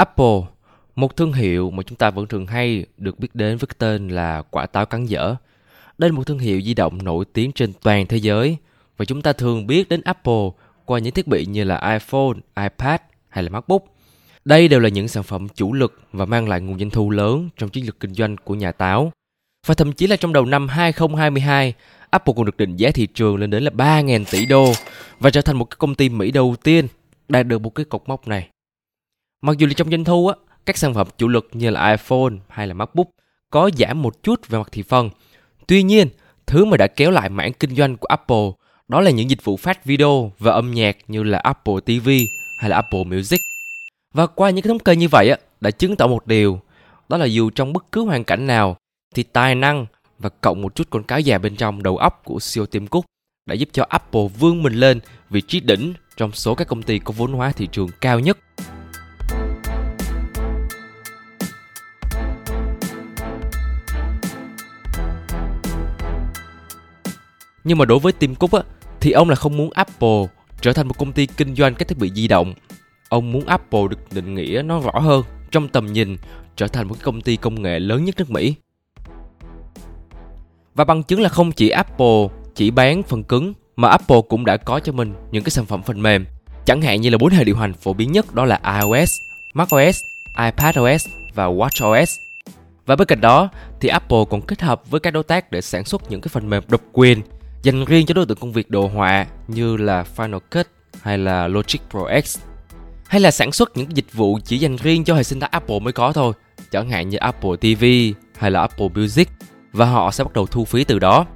Apple, một thương hiệu mà chúng ta vẫn thường hay được biết đến với tên là quả táo cắn dở. Đây là một thương hiệu di động nổi tiếng trên toàn thế giới và chúng ta thường biết đến Apple qua những thiết bị như là iPhone, iPad hay là MacBook. Đây đều là những sản phẩm chủ lực và mang lại nguồn doanh thu lớn trong chiến lược kinh doanh của nhà táo. Và thậm chí là trong đầu năm 2022, Apple còn được định giá thị trường lên đến là 3.000 tỷ đô và trở thành một cái công ty Mỹ đầu tiên đạt được một cái cột mốc này. Mặc dù là trong doanh thu á, các sản phẩm chủ lực như là iPhone hay là MacBook có giảm một chút về mặt thị phần. Tuy nhiên, thứ mà đã kéo lại mảng kinh doanh của Apple đó là những dịch vụ phát video và âm nhạc như là Apple TV hay là Apple Music. Và qua những cái thống kê như vậy á, đã chứng tỏ một điều, đó là dù trong bất cứ hoàn cảnh nào thì tài năng và cộng một chút con cáo già bên trong đầu óc của CEO Tim Cook đã giúp cho Apple vươn mình lên vị trí đỉnh trong số các công ty có vốn hóa thị trường cao nhất. Nhưng mà đối với Tim Cook á, thì ông là không muốn Apple trở thành một công ty kinh doanh các thiết bị di động. Ông muốn Apple được định nghĩa nó rõ hơn trong tầm nhìn trở thành một công ty công nghệ lớn nhất nước Mỹ. Và bằng chứng là không chỉ Apple chỉ bán phần cứng mà Apple cũng đã có cho mình những cái sản phẩm phần mềm. Chẳng hạn như là bốn hệ điều hành phổ biến nhất đó là iOS, macOS, iPadOS và watchOS. Và bên cạnh đó thì Apple còn kết hợp với các đối tác để sản xuất những cái phần mềm độc quyền dành riêng cho đối tượng công việc đồ họa như là Final Cut hay là Logic Pro X, hay là sản xuất những dịch vụ chỉ dành riêng cho hệ sinh thái Apple mới có thôi, chẳng hạn như Apple TV hay là Apple Music, và họ sẽ bắt đầu thu phí từ đó.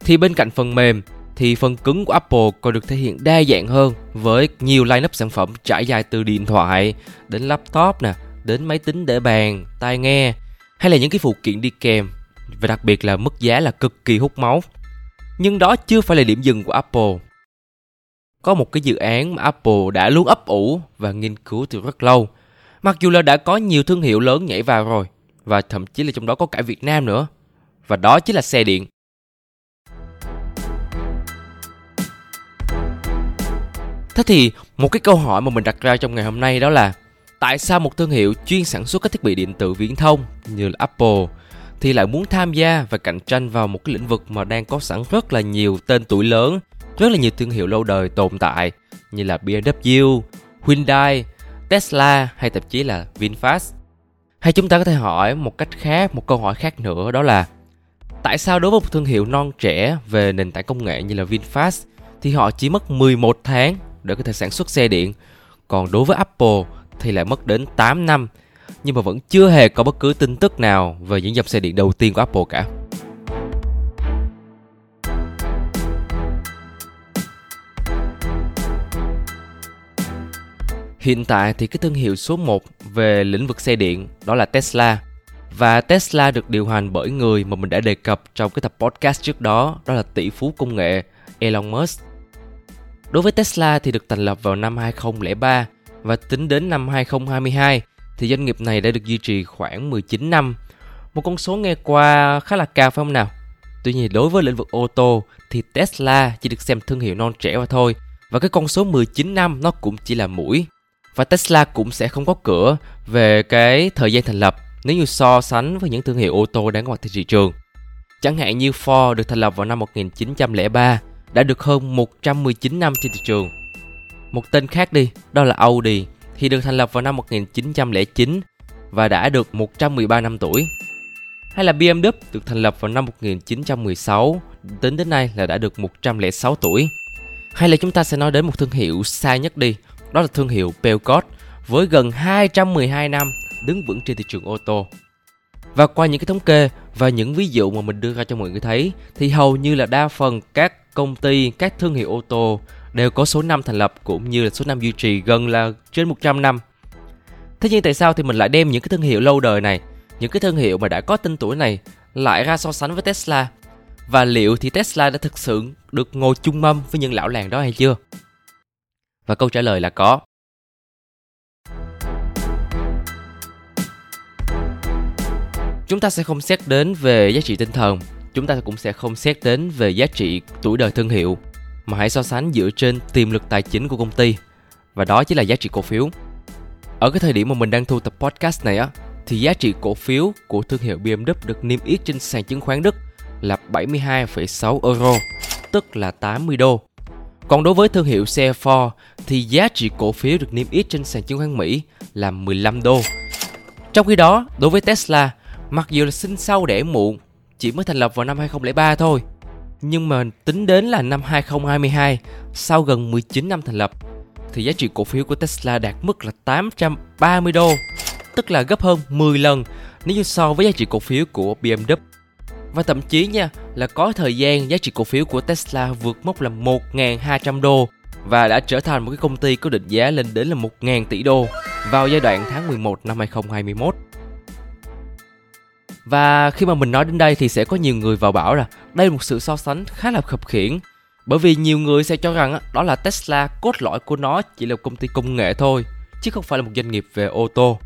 Thì bên cạnh phần mềm, thì phần cứng của Apple còn được thể hiện đa dạng hơn với nhiều lineup sản phẩm trải dài từ điện thoại đến laptop nè, đến máy tính để bàn, tai nghe, hay là những cái phụ kiện đi kèm, và đặc biệt là mức giá là cực kỳ hút máu nhưng đó chưa phải là điểm dừng của Apple. Có một cái dự án mà Apple đã luôn ấp ủ và nghiên cứu từ rất lâu. Mặc dù là đã có nhiều thương hiệu lớn nhảy vào rồi, và thậm chí là trong đó có cả Việt Nam nữa. Và đó chính là xe điện. Thế thì, một cái câu hỏi mà mình đặt ra trong ngày hôm nay đó là, tại sao một thương hiệu chuyên sản xuất các thiết bị điện tử viễn thông như là Apple thì lại muốn tham gia và cạnh tranh vào một cái lĩnh vực mà đang có sẵn rất là nhiều tên tuổi lớn, rất là nhiều thương hiệu lâu đời tồn tại như là BMW, Hyundai, Tesla hay thậm chí là VinFast. Hay chúng ta có thể hỏi một cách khác, một câu hỏi khác nữa đó là tại sao đối với một thương hiệu non trẻ về nền tảng công nghệ như là VinFast thì họ chỉ mất 11 tháng để có thể sản xuất xe điện, còn đối với Apple thì lại mất đến 8 năm nhưng mà vẫn chưa hề có bất cứ tin tức nào về những dòng xe điện đầu tiên của Apple cả. Hiện tại thì cái thương hiệu số 1 về lĩnh vực xe điện đó là Tesla. Và Tesla được điều hành bởi người mà mình đã đề cập trong cái tập podcast trước đó, đó là tỷ phú công nghệ Elon Musk. Đối với Tesla thì được thành lập vào năm 2003 và tính đến năm 2022 thì doanh nghiệp này đã được duy trì khoảng 19 năm. Một con số nghe qua khá là cao phải không nào? Tuy nhiên đối với lĩnh vực ô tô thì Tesla chỉ được xem thương hiệu non trẻ mà thôi. Và cái con số 19 năm nó cũng chỉ là mũi. Và Tesla cũng sẽ không có cửa về cái thời gian thành lập nếu như so sánh với những thương hiệu ô tô đang có mặt trên thị trường. Chẳng hạn như Ford được thành lập vào năm 1903 đã được hơn 119 năm trên thị trường. Một tên khác đi, đó là Audi thì được thành lập vào năm 1909 và đã được 113 năm tuổi. Hay là BMW được thành lập vào năm 1916, tính đến nay là đã được 106 tuổi. Hay là chúng ta sẽ nói đến một thương hiệu xa nhất đi, đó là thương hiệu Peugeot với gần 212 năm đứng vững trên thị trường ô tô. Và qua những cái thống kê và những ví dụ mà mình đưa ra cho mọi người thấy thì hầu như là đa phần các công ty, các thương hiệu ô tô đều có số năm thành lập cũng như là số năm duy trì gần là trên 100 năm. Thế nhưng tại sao thì mình lại đem những cái thương hiệu lâu đời này, những cái thương hiệu mà đã có tên tuổi này lại ra so sánh với Tesla? Và liệu thì Tesla đã thực sự được ngồi chung mâm với những lão làng đó hay chưa? Và câu trả lời là có. Chúng ta sẽ không xét đến về giá trị tinh thần, chúng ta cũng sẽ không xét đến về giá trị tuổi đời thương hiệu, mà hãy so sánh dựa trên tiềm lực tài chính của công ty. Và đó chính là giá trị cổ phiếu. Ở cái thời điểm mà mình đang thu tập podcast này á, thì giá trị cổ phiếu của thương hiệu BMW được niêm yết trên sàn chứng khoán Đức là 72,6 euro, tức là 80 đô. Còn đối với thương hiệu xe Ford thì giá trị cổ phiếu được niêm yết trên sàn chứng khoán Mỹ là 15 đô. Trong khi đó, đối với Tesla, mặc dù là sinh sau đẻ muộn, chỉ mới thành lập vào năm 2003 thôi, nhưng mà tính đến là năm 2022, sau gần 19 năm thành lập, thì giá trị cổ phiếu của Tesla đạt mức là 830 đô, tức là gấp hơn 10 lần nếu như so với giá trị cổ phiếu của BMW. Và thậm chí nha, là có thời gian giá trị cổ phiếu của Tesla vượt mốc là 1.200 đô và đã trở thành một cái công ty có định giá lên đến là 1.000 tỷ đô vào giai đoạn tháng 11 năm 2021. Và khi mà mình nói đến đây thì sẽ có nhiều người vào bảo là đây là một sự so sánh khá là khập khiển bởi vì nhiều người sẽ cho rằng đó là Tesla cốt lõi của nó chỉ là một công ty công nghệ thôi, chứ không phải là một doanh nghiệp về ô tô.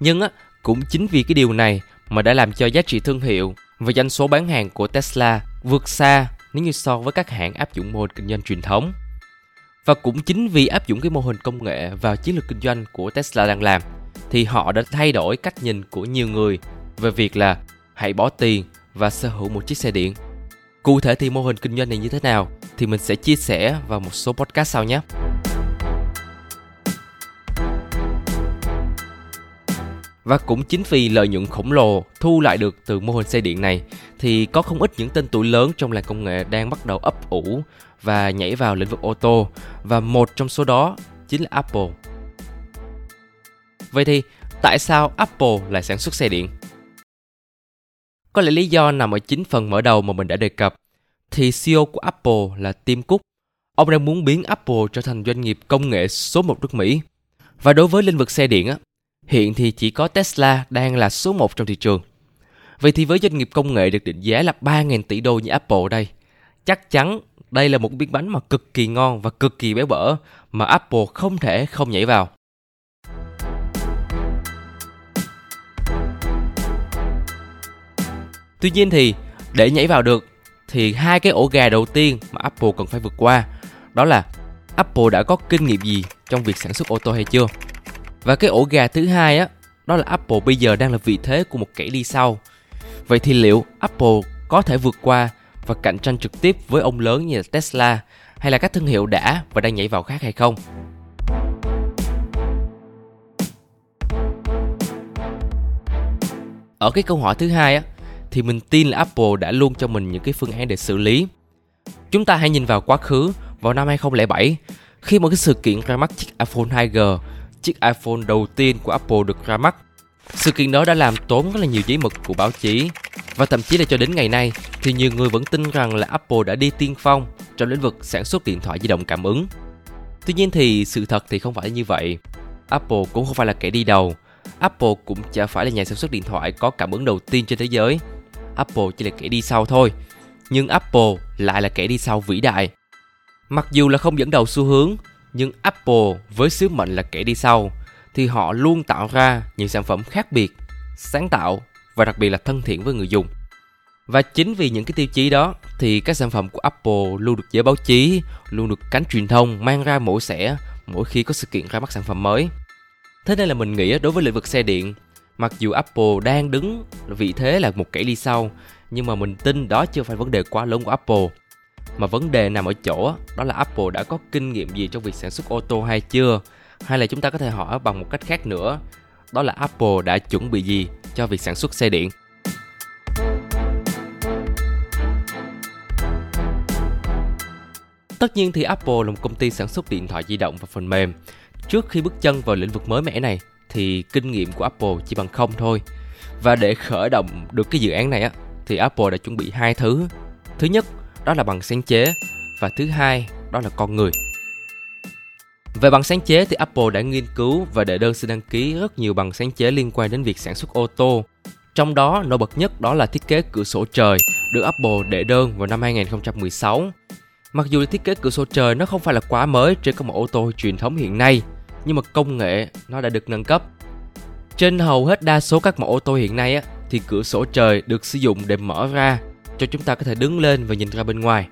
Nhưng cũng chính vì cái điều này mà đã làm cho giá trị thương hiệu và doanh số bán hàng của Tesla vượt xa nếu như so với các hãng áp dụng mô hình kinh doanh truyền thống. Và cũng chính vì áp dụng cái mô hình công nghệ vào chiến lược kinh doanh của Tesla đang làm thì họ đã thay đổi cách nhìn của nhiều người về việc là hãy bỏ tiền và sở hữu một chiếc xe điện. Cụ thể thì mô hình kinh doanh này như thế nào thì mình sẽ chia sẻ vào một số podcast sau nhé. Và cũng chính vì lợi nhuận khổng lồ thu lại được từ mô hình xe điện này, thì có không ít những tên tuổi lớn trong làng công nghệ đang bắt đầu ấp ủ và nhảy vào lĩnh vực ô tô, và một trong số đó chính là Apple. Vậy thì tại sao Apple lại sản xuất xe điện? Có lẽ lý do nằm ở chính phần mở đầu mà mình đã đề cập. Thì CEO của Apple là Tim Cook. Ông đang muốn biến Apple trở thành doanh nghiệp công nghệ số một nước Mỹ. Và đối với lĩnh vực xe điện á, hiện thì chỉ có Tesla đang là số một trong thị trường. Vậy thì với doanh nghiệp công nghệ được định giá là 3.000 tỷ đô như Apple đây, chắc chắn đây là một miếng bánh mà cực kỳ ngon và cực kỳ béo bở mà Apple không thể không nhảy vào. Tuy nhiên thì, để nhảy vào được, thì hai cái ổ gà đầu tiên mà Apple cần phải vượt qua, đó là Apple đã có kinh nghiệm gì trong việc sản xuất ô tô hay chưa. Và cái ổ gà thứ hai á, đó là Apple bây giờ đang là vị thế của một kẻ đi sau. Vậy thì liệu Apple có thể vượt qua và cạnh tranh trực tiếp với ông lớn như là Tesla hay là các thương hiệu đã và đang nhảy vào khác hay không? Ở cái câu hỏi thứ hai á thì mình tin là Apple đã luôn cho mình những cái phương án để xử lý. Chúng ta hãy nhìn vào quá khứ, vào năm 2007, khi một cái sự kiện ra mắt chiếc iPhone 2G, chiếc iPhone đầu tiên của Apple được ra mắt. Sự kiện đó đã làm tốn rất là nhiều giấy mực của báo chí và thậm chí là cho đến ngày nay thì nhiều người vẫn tin rằng là Apple đã đi tiên phong trong lĩnh vực sản xuất điện thoại di động cảm ứng. Tuy nhiên thì sự thật thì không phải như vậy. Apple cũng không phải là kẻ đi đầu. Apple cũng chả phải là nhà sản xuất điện thoại có cảm ứng đầu tiên trên thế giới. Apple chỉ là kẻ đi sau thôi. Nhưng Apple lại là kẻ đi sau vĩ đại. Mặc dù là không dẫn đầu xu hướng, nhưng Apple với sứ mệnh là kẻ đi sau thì họ luôn tạo ra những sản phẩm khác biệt, sáng tạo và đặc biệt là thân thiện với người dùng. Và chính vì những cái tiêu chí đó thì các sản phẩm của Apple luôn được giới báo chí, luôn được cánh truyền thông mang ra mổ xẻ mỗi khi có sự kiện ra mắt sản phẩm mới. Thế nên là mình nghĩ đối với lĩnh vực xe điện Mặc dù Apple đang đứng vị thế là một kẻ đi sau, nhưng mà mình tin đó chưa phải vấn đề quá lớn của Apple. Mà vấn đề nằm ở chỗ đó là Apple đã có kinh nghiệm gì trong việc sản xuất ô tô hay chưa? Hay là chúng ta có thể hỏi bằng một cách khác nữa, đó là Apple đã chuẩn bị gì cho việc sản xuất xe điện? Tất nhiên thì Apple là một công ty sản xuất điện thoại di động và phần mềm. Trước khi bước chân vào lĩnh vực mới mẻ này thì kinh nghiệm của Apple chỉ bằng không thôi. Và để khởi động được cái dự án này á thì Apple đã chuẩn bị hai thứ. Thứ nhất đó là bằng sáng chế và thứ hai đó là con người. Về bằng sáng chế thì Apple đã nghiên cứu và đệ đơn xin đăng ký rất nhiều bằng sáng chế liên quan đến việc sản xuất ô tô. Trong đó nổi bật nhất đó là thiết kế cửa sổ trời được Apple đệ đơn vào năm 2016. Mặc dù thiết kế cửa sổ trời nó không phải là quá mới trên các mẫu ô tô truyền thống hiện nay, nhưng mà công nghệ nó đã được nâng cấp. Trên hầu hết đa số các mẫu ô tô hiện nay á, thì cửa sổ trời được sử dụng để mở ra cho chúng ta có thể đứng lên và nhìn ra bên ngoài.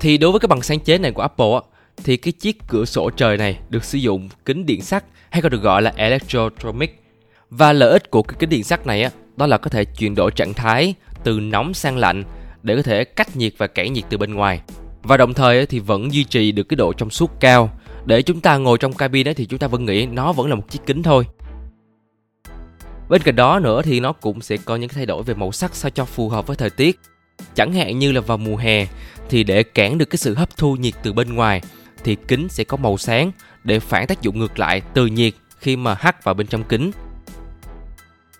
Thì đối với cái bằng sáng chế này của Apple á, thì cái chiếc cửa sổ trời này được sử dụng kính điện sắt hay còn được gọi là electrochromic. Và lợi ích của cái kính điện sắt này á, đó là có thể chuyển đổi trạng thái từ nóng sang lạnh để có thể cách nhiệt và cản nhiệt từ bên ngoài. Và đồng thời thì vẫn duy trì được cái độ trong suốt cao để chúng ta ngồi trong cabin ấy thì chúng ta vẫn nghĩ nó vẫn là một chiếc kính thôi. Bên cạnh đó nữa thì nó cũng sẽ có những thay đổi về màu sắc sao cho phù hợp với thời tiết. Chẳng hạn như là vào mùa hè thì để cản được cái sự hấp thu nhiệt từ bên ngoài thì kính sẽ có màu sáng để phản tác dụng ngược lại từ nhiệt khi mà hắt vào bên trong kính.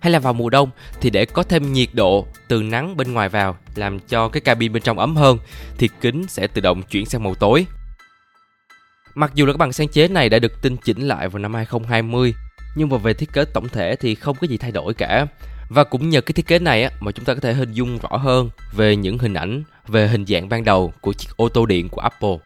Hay là vào mùa đông thì để có thêm nhiệt độ từ nắng bên ngoài vào làm cho cái cabin bên trong ấm hơn thì kính sẽ tự động chuyển sang màu tối. Mặc dù là các bằng sáng chế này đã được tinh chỉnh lại vào năm 2020 nhưng mà về thiết kế tổng thể thì không có gì thay đổi cả. Và cũng nhờ cái thiết kế này á, mà chúng ta có thể hình dung rõ hơn về những hình ảnh về hình dạng ban đầu của chiếc ô tô điện của Apple.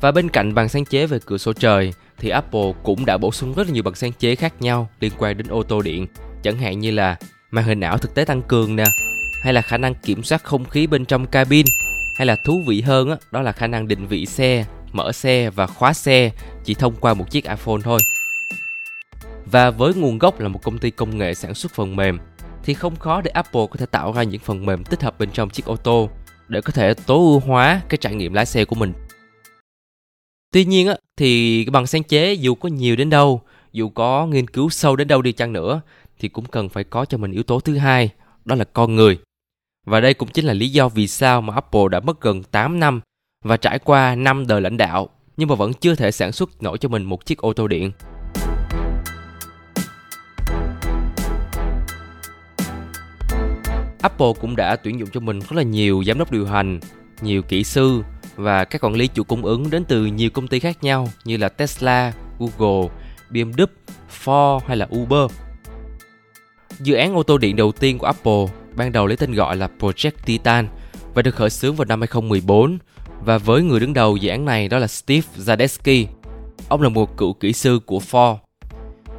Và bên cạnh bằng sáng chế về cửa sổ trời thì Apple cũng đã bổ sung rất là nhiều bằng sáng chế khác nhau liên quan đến ô tô điện, chẳng hạn như là màn hình ảo thực tế tăng cường nè, hay là khả năng kiểm soát không khí bên trong cabin, hay là thú vị hơn đó là khả năng định vị xe, mở xe và khóa xe chỉ thông qua một chiếc iPhone thôi. Và với nguồn gốc là một công ty công nghệ sản xuất phần mềm thì không khó để Apple có thể tạo ra những phần mềm tích hợp bên trong chiếc ô tô để có thể tối ưu hóa cái trải nghiệm lái xe của mình. Tuy nhiên thì cái bằng sáng chế dù có nhiều đến đâu, dù có nghiên cứu sâu đến đâu đi chăng nữa thì cũng cần phải có cho mình yếu tố thứ hai, đó là con người. Và đây cũng chính là lý do vì sao mà Apple đã mất gần 8 năm và trải qua 5 đời lãnh đạo nhưng mà vẫn chưa thể sản xuất nổi cho mình một chiếc ô tô điện. Apple cũng đã tuyển dụng cho mình rất là nhiều giám đốc điều hành, nhiều kỹ sư và các quản lý chuỗi cung ứng đến từ nhiều công ty khác nhau như là Tesla, Google, BMW, Ford hay là Uber. Dự án ô tô điện đầu tiên của Apple ban đầu lấy tên gọi là Project Titan và được khởi xướng vào năm 2014 và với người đứng đầu dự án này đó là Steve Zadesky. Ông là một cựu kỹ sư của Ford.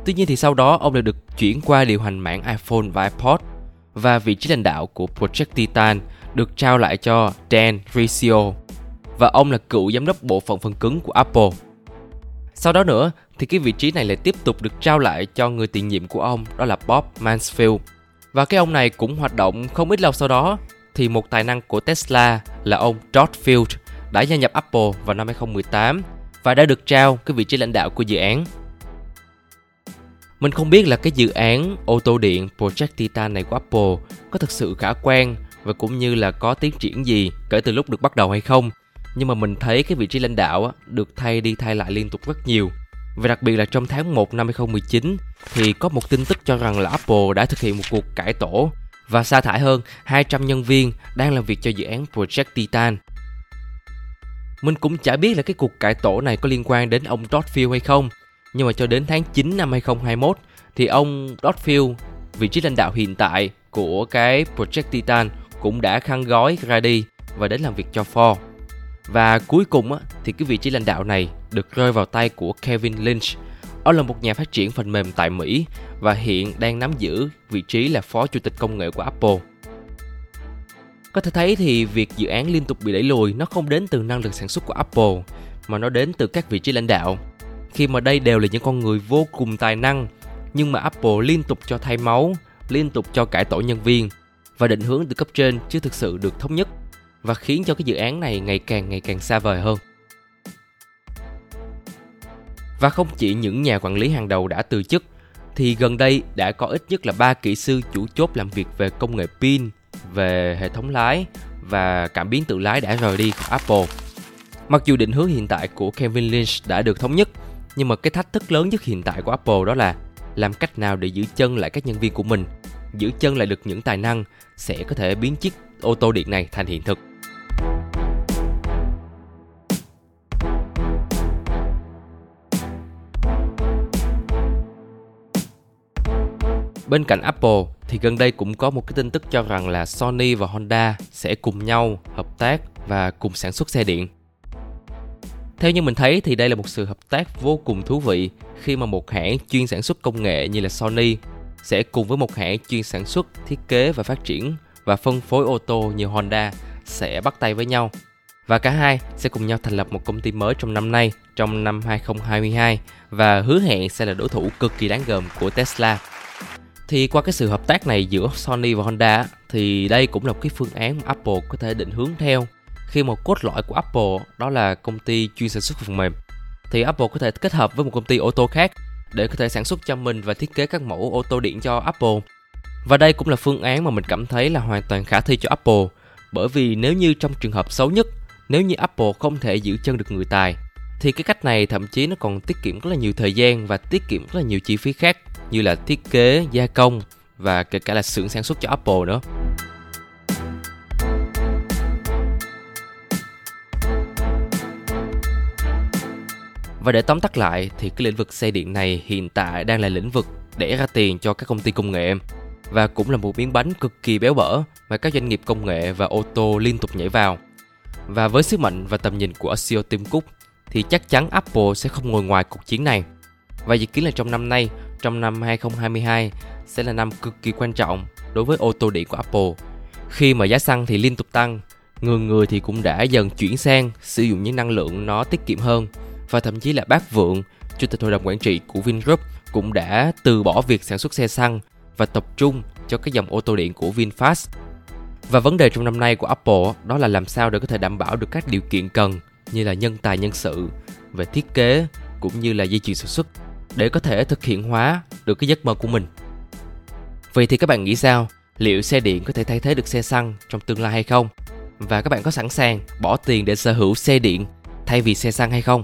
Tuy nhiên thì sau đó, ông lại được chuyển qua điều hành mạng iPhone và iPod và vị trí lãnh đạo của Project Titan được trao lại cho Dan Riccio và ông là cựu giám đốc bộ phận phần cứng của Apple. Sau đó nữa, thì cái vị trí này lại tiếp tục được trao lại cho người tiền nhiệm của ông, đó là Bob Mansfield. Và cái ông này cũng hoạt động không ít lâu sau đó thì một tài năng của Tesla là ông George Field đã gia nhập Apple vào năm 2018 và đã được trao cái vị trí lãnh đạo của dự án. Mình không biết là cái dự án ô tô điện Project Titan này của Apple có thực sự khả quan và cũng như là có tiến triển gì kể từ lúc được bắt đầu hay không. Nhưng mà mình thấy cái vị trí lãnh đạo á, được thay đi thay lại liên tục rất nhiều. Và đặc biệt là trong tháng 1 năm 2019 thì có một tin tức cho rằng là Apple đã thực hiện một cuộc cải tổ và sa thải hơn 200 nhân viên đang làm việc cho dự án Project Titan. Mình cũng chả biết là cái cuộc cải tổ này có liên quan đến ông Todd Field hay không, nhưng mà cho đến tháng 9 năm 2021 thì ông Todd Field, vị trí lãnh đạo hiện tại của cái Project Titan cũng đã khăn gói ra đi và đến làm việc cho Ford. Và cuối cùng á, thì cái vị trí lãnh đạo này được rơi vào tay của Kevin Lynch. Ông là một nhà phát triển phần mềm tại Mỹ và hiện đang nắm giữ vị trí là phó chủ tịch công nghệ của Apple. Có thể thấy thì việc dự án liên tục bị đẩy lùi nó không đến từ năng lực sản xuất của Apple mà nó đến từ các vị trí lãnh đạo. Khi mà đây đều là những con người vô cùng tài năng nhưng mà Apple liên tục cho thay máu, liên tục cho cải tổ nhân viên và định hướng từ cấp trên chưa thực sự được thống nhất và khiến cho cái dự án này ngày càng ngày càng xa vời hơn. Và không chỉ những nhà quản lý hàng đầu đã từ chức, thì gần đây đã có ít nhất là ba kỹ sư chủ chốt làm việc về công nghệ pin, về hệ thống lái và cảm biến tự lái đã rời đi của Apple. Mặc dù định hướng hiện tại của Kevin Lynch đã được thống nhất, nhưng mà cái thách thức lớn nhất hiện tại của Apple đó là làm cách nào để giữ chân lại các nhân viên của mình, giữ chân lại được những tài năng sẽ có thể biến chiếc ô tô điện này thành hiện thực. Bên cạnh Apple thì gần đây cũng có một cái tin tức cho rằng là Sony và Honda sẽ cùng nhau hợp tác và cùng sản xuất xe điện. Theo như mình thấy thì đây là một sự hợp tác vô cùng thú vị khi mà một hãng chuyên sản xuất công nghệ như là Sony sẽ cùng với một hãng chuyên sản xuất, thiết kế và phát triển và phân phối ô tô như Honda sẽ bắt tay với nhau. Và cả hai sẽ cùng nhau thành lập một công ty mới trong năm nay, trong năm 2022 và hứa hẹn sẽ là đối thủ cực kỳ đáng gờm của Tesla. Thì qua cái sự hợp tác này giữa Sony và Honda thì đây cũng là một cái phương án mà Apple có thể định hướng theo khi một cốt lõi của Apple đó là công ty chuyên sản xuất phần mềm thì Apple có thể kết hợp với một công ty ô tô khác để có thể sản xuất cho mình và thiết kế các mẫu ô tô điện cho Apple. Và đây cũng là phương án mà mình cảm thấy là hoàn toàn khả thi cho Apple bởi vì nếu như trong trường hợp xấu nhất, nếu như Apple không thể giữ chân được người tài thì cái cách này thậm chí nó còn tiết kiệm rất là nhiều thời gian và tiết kiệm rất là nhiều chi phí khác như là thiết kế, gia công và kể cả là xưởng sản xuất cho Apple nữa. Và để tóm tắt lại thì cái lĩnh vực xe điện này hiện tại đang là lĩnh vực để ra tiền cho các công ty công nghệ và cũng là một miếng bánh cực kỳ béo bở mà các doanh nghiệp công nghệ và ô tô liên tục nhảy vào. Và với sứ mệnh và tầm nhìn của CEO Tim Cook thì chắc chắn Apple sẽ không ngồi ngoài cuộc chiến này. Và dự kiến là trong năm nay, trong năm 2022 sẽ là năm cực kỳ quan trọng đối với ô tô điện của Apple. Khi mà giá xăng thì liên tục tăng, người người thì cũng đã dần chuyển sang sử dụng những năng lượng nó tiết kiệm hơn và thậm chí là bác Vượng, chủ tịch hội đồng quản trị của Vingroup cũng đã từ bỏ việc sản xuất xe xăng và tập trung cho các dòng ô tô điện của VinFast. Và vấn đề trong năm nay của Apple đó là làm sao để có thể đảm bảo được các điều kiện cần như là nhân tài nhân sự, về thiết kế cũng như là dây chuyền sản xuất để có thể thực hiện hóa được cái giấc mơ của mình. Vậy thì các bạn nghĩ sao? Liệu xe điện có thể thay thế được xe xăng trong tương lai hay không? Và các bạn có sẵn sàng bỏ tiền để sở hữu xe điện thay vì xe xăng hay không?